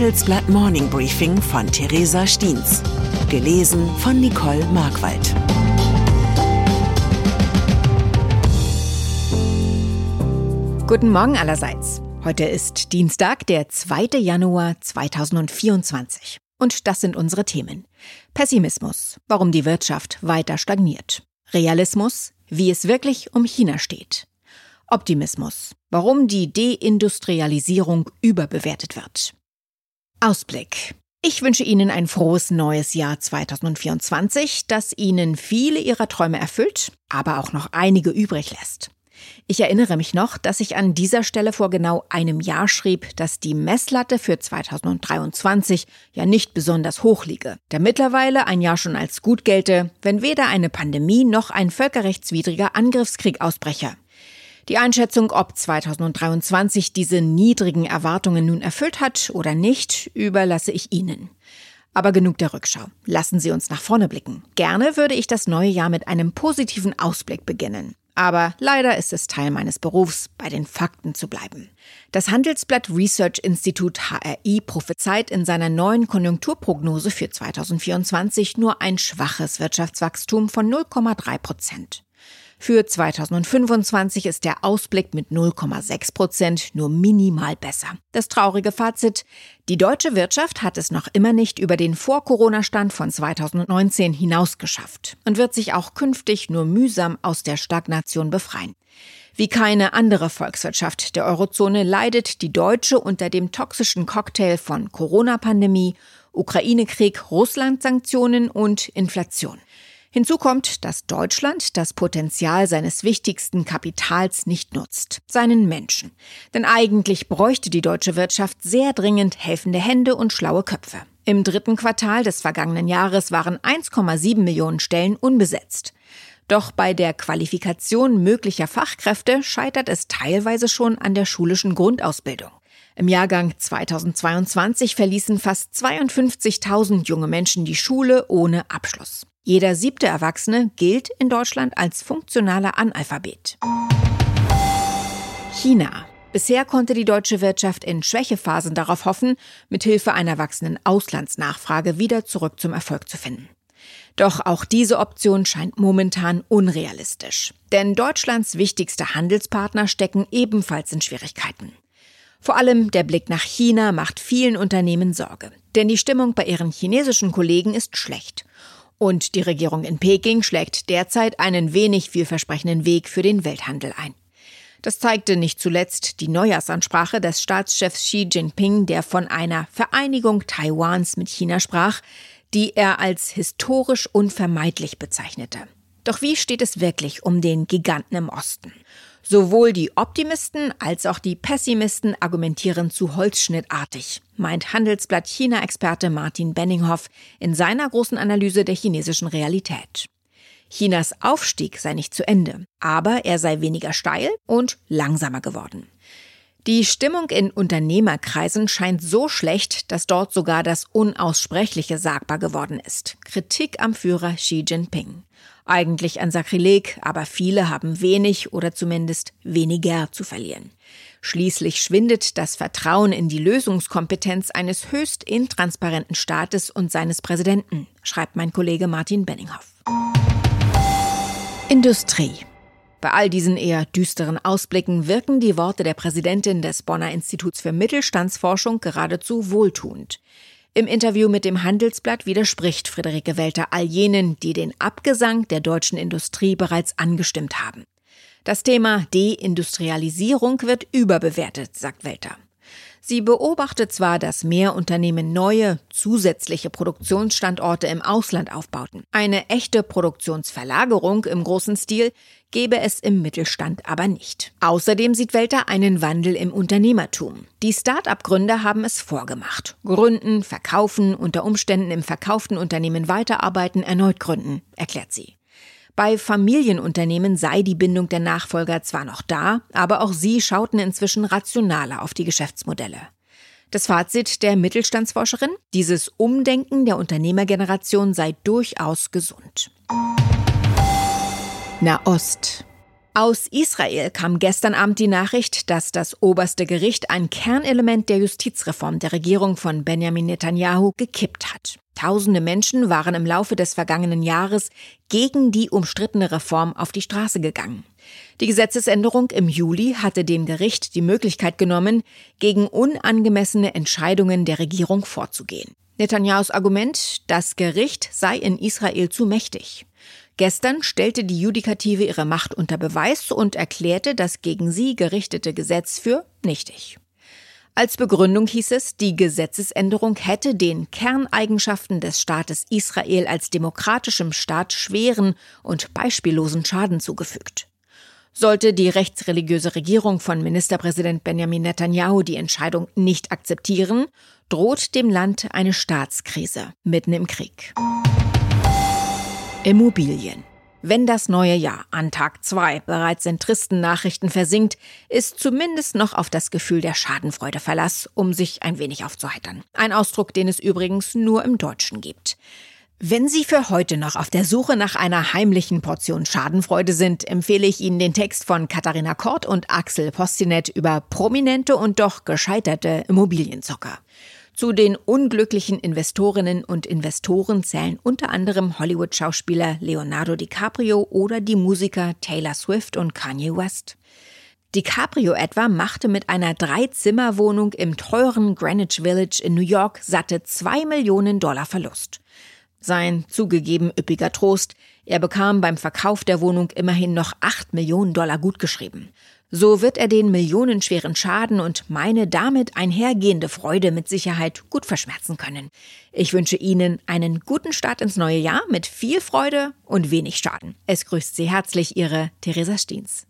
Handelsblatt Morning Briefing von Theresa Stiens. Gelesen von Nicole Markwald. Guten Morgen allerseits. Heute ist Dienstag, der 2. Januar 2024. Und das sind unsere Themen. Pessimismus, warum die Wirtschaft weiter stagniert. Realismus, wie es wirklich um China steht. Optimismus, warum die Deindustrialisierung überbewertet wird. Ausblick. Ich wünsche Ihnen ein frohes neues Jahr 2024, das Ihnen viele Ihrer Träume erfüllt, aber auch noch einige übrig lässt. Ich erinnere mich noch, dass ich an dieser Stelle vor genau einem Jahr schrieb, dass die Messlatte für 2023 ja nicht besonders hoch liege, da mittlerweile ein Jahr schon als gut gelte, wenn weder eine Pandemie noch ein völkerrechtswidriger Angriffskrieg ausbreche. Die Einschätzung, ob 2023 diese niedrigen Erwartungen nun erfüllt hat oder nicht, überlasse ich Ihnen. Aber genug der Rückschau. Lassen Sie uns nach vorne blicken. Gerne würde ich das neue Jahr mit einem positiven Ausblick beginnen. Aber leider ist es Teil meines Berufs, bei den Fakten zu bleiben. Das Handelsblatt Research Institute HRI prophezeit in seiner neuen Konjunkturprognose für 2024 nur ein schwaches Wirtschaftswachstum von 0,3 Prozent. Für 2025 ist der Ausblick mit 0,6 Prozent nur minimal besser. Das traurige Fazit, die deutsche Wirtschaft hat es noch immer nicht über den Vor-Corona-Stand von 2019 hinaus geschafft und wird sich auch künftig nur mühsam aus der Stagnation befreien. Wie keine andere Volkswirtschaft der Eurozone leidet die deutsche unter dem toxischen Cocktail von Corona-Pandemie, Ukraine-Krieg, Russland-Sanktionen und Inflation. Hinzu kommt, dass Deutschland das Potenzial seines wichtigsten Kapitals nicht nutzt, seinen Menschen. Denn eigentlich bräuchte die deutsche Wirtschaft sehr dringend helfende Hände und schlaue Köpfe. Im dritten Quartal des vergangenen Jahres waren 1,7 Millionen Stellen unbesetzt. Doch bei der Qualifikation möglicher Fachkräfte scheitert es teilweise schon an der schulischen Grundausbildung. Im Jahrgang 2022 verließen fast 52.000 junge Menschen die Schule ohne Abschluss. Jeder siebte Erwachsene gilt in Deutschland als funktionaler Analphabet. China. Bisher konnte die deutsche Wirtschaft in Schwächephasen darauf hoffen, mithilfe einer wachsenden Auslandsnachfrage wieder zurück zum Erfolg zu finden. Doch auch diese Option scheint momentan unrealistisch. Denn Deutschlands wichtigste Handelspartner stecken ebenfalls in Schwierigkeiten. Vor allem der Blick nach China macht vielen Unternehmen Sorge. Denn die Stimmung bei ihren chinesischen Kollegen ist schlecht. Und die Regierung in Peking schlägt derzeit einen wenig vielversprechenden Weg für den Welthandel ein. Das zeigte nicht zuletzt die Neujahrsansprache des Staatschefs Xi Jinping, der von einer Vereinigung Taiwans mit China sprach, die er als historisch unvermeidlich bezeichnete. Doch wie steht es wirklich um den Giganten im Osten? Sowohl die Optimisten als auch die Pessimisten argumentieren zu holzschnittartig, meint Handelsblatt China-Experte Martin Benninghoff in seiner großen Analyse der chinesischen Realität. Chinas Aufstieg sei nicht zu Ende, aber er sei weniger steil und langsamer geworden. Die Stimmung in Unternehmerkreisen scheint so schlecht, dass dort sogar das Unaussprechliche sagbar geworden ist. Kritik am Führer Xi Jinping. Eigentlich ein Sakrileg, aber viele haben wenig oder zumindest weniger zu verlieren. Schließlich schwindet das Vertrauen in die Lösungskompetenz eines höchst intransparenten Staates und seines Präsidenten, schreibt mein Kollege Martin Benninghoff. Industrie. Bei all diesen eher düsteren Ausblicken wirken die Worte der Präsidentin des Bonner Instituts für Mittelstandsforschung geradezu wohltuend. Im Interview mit dem Handelsblatt widerspricht Friederike Welter all jenen, die den Abgesang der deutschen Industrie bereits angestimmt haben. Das Thema Deindustrialisierung wird überbewertet, sagt Welter. Sie beobachtet zwar, dass mehr Unternehmen neue, zusätzliche Produktionsstandorte im Ausland aufbauten. Eine echte Produktionsverlagerung im großen Stil gäbe es im Mittelstand aber nicht. Außerdem sieht Welter einen Wandel im Unternehmertum. Die Start-up-Gründer haben es vorgemacht. Gründen, verkaufen, unter Umständen im verkauften Unternehmen weiterarbeiten, erneut gründen, erklärt sie. Bei Familienunternehmen sei die Bindung der Nachfolger zwar noch da, aber auch sie schauten inzwischen rationaler auf die Geschäftsmodelle. Das Fazit der Mittelstandsforscherin? Dieses Umdenken der Unternehmergeneration sei durchaus gesund. Nahost. Aus Israel kam gestern Abend die Nachricht, dass das oberste Gericht ein Kernelement der Justizreform der Regierung von Benjamin Netanyahu gekippt hat. Tausende Menschen waren im Laufe des vergangenen Jahres gegen die umstrittene Reform auf die Straße gegangen. Die Gesetzesänderung im Juli hatte dem Gericht die Möglichkeit genommen, gegen unangemessene Entscheidungen der Regierung vorzugehen. Netanyahus Argument, das Gericht sei in Israel zu mächtig. Gestern stellte die Judikative ihre Macht unter Beweis und erklärte das gegen sie gerichtete Gesetz für nichtig. Als Begründung hieß es, die Gesetzesänderung hätte den Kerneigenschaften des Staates Israel als demokratischem Staat schweren und beispiellosen Schaden zugefügt. Sollte die rechtsreligiöse Regierung von Ministerpräsident Benjamin Netanyahu die Entscheidung nicht akzeptieren, droht dem Land eine Staatskrise mitten im Krieg. Immobilien. Wenn das neue Jahr an Tag zwei bereits in tristen Nachrichten versinkt, ist zumindest noch auf das Gefühl der Schadenfreude Verlass, um sich ein wenig aufzuheitern. Ein Ausdruck, den es übrigens nur im Deutschen gibt. Wenn Sie für heute noch auf der Suche nach einer heimlichen Portion Schadenfreude sind, empfehle ich Ihnen den Text von Katharina Kort und Axel Postinet über prominente und doch gescheiterte Immobilienzocker. Zu den unglücklichen Investorinnen und Investoren zählen unter anderem Hollywood-Schauspieler Leonardo DiCaprio oder die Musiker Taylor Swift und Kanye West. DiCaprio etwa machte mit einer Dreizimmerwohnung im teuren Greenwich Village in New York satte zwei Millionen Dollar Verlust. Sein zugegeben üppiger Trost, er bekam beim Verkauf der Wohnung immerhin noch acht Millionen Dollar gutgeschrieben. So wird er den millionenschweren Schaden und meine damit einhergehende Freude mit Sicherheit gut verschmerzen können. Ich wünsche Ihnen einen guten Start ins neue Jahr mit viel Freude und wenig Schaden. Es grüßt Sie herzlich Ihre Theresa Stiens.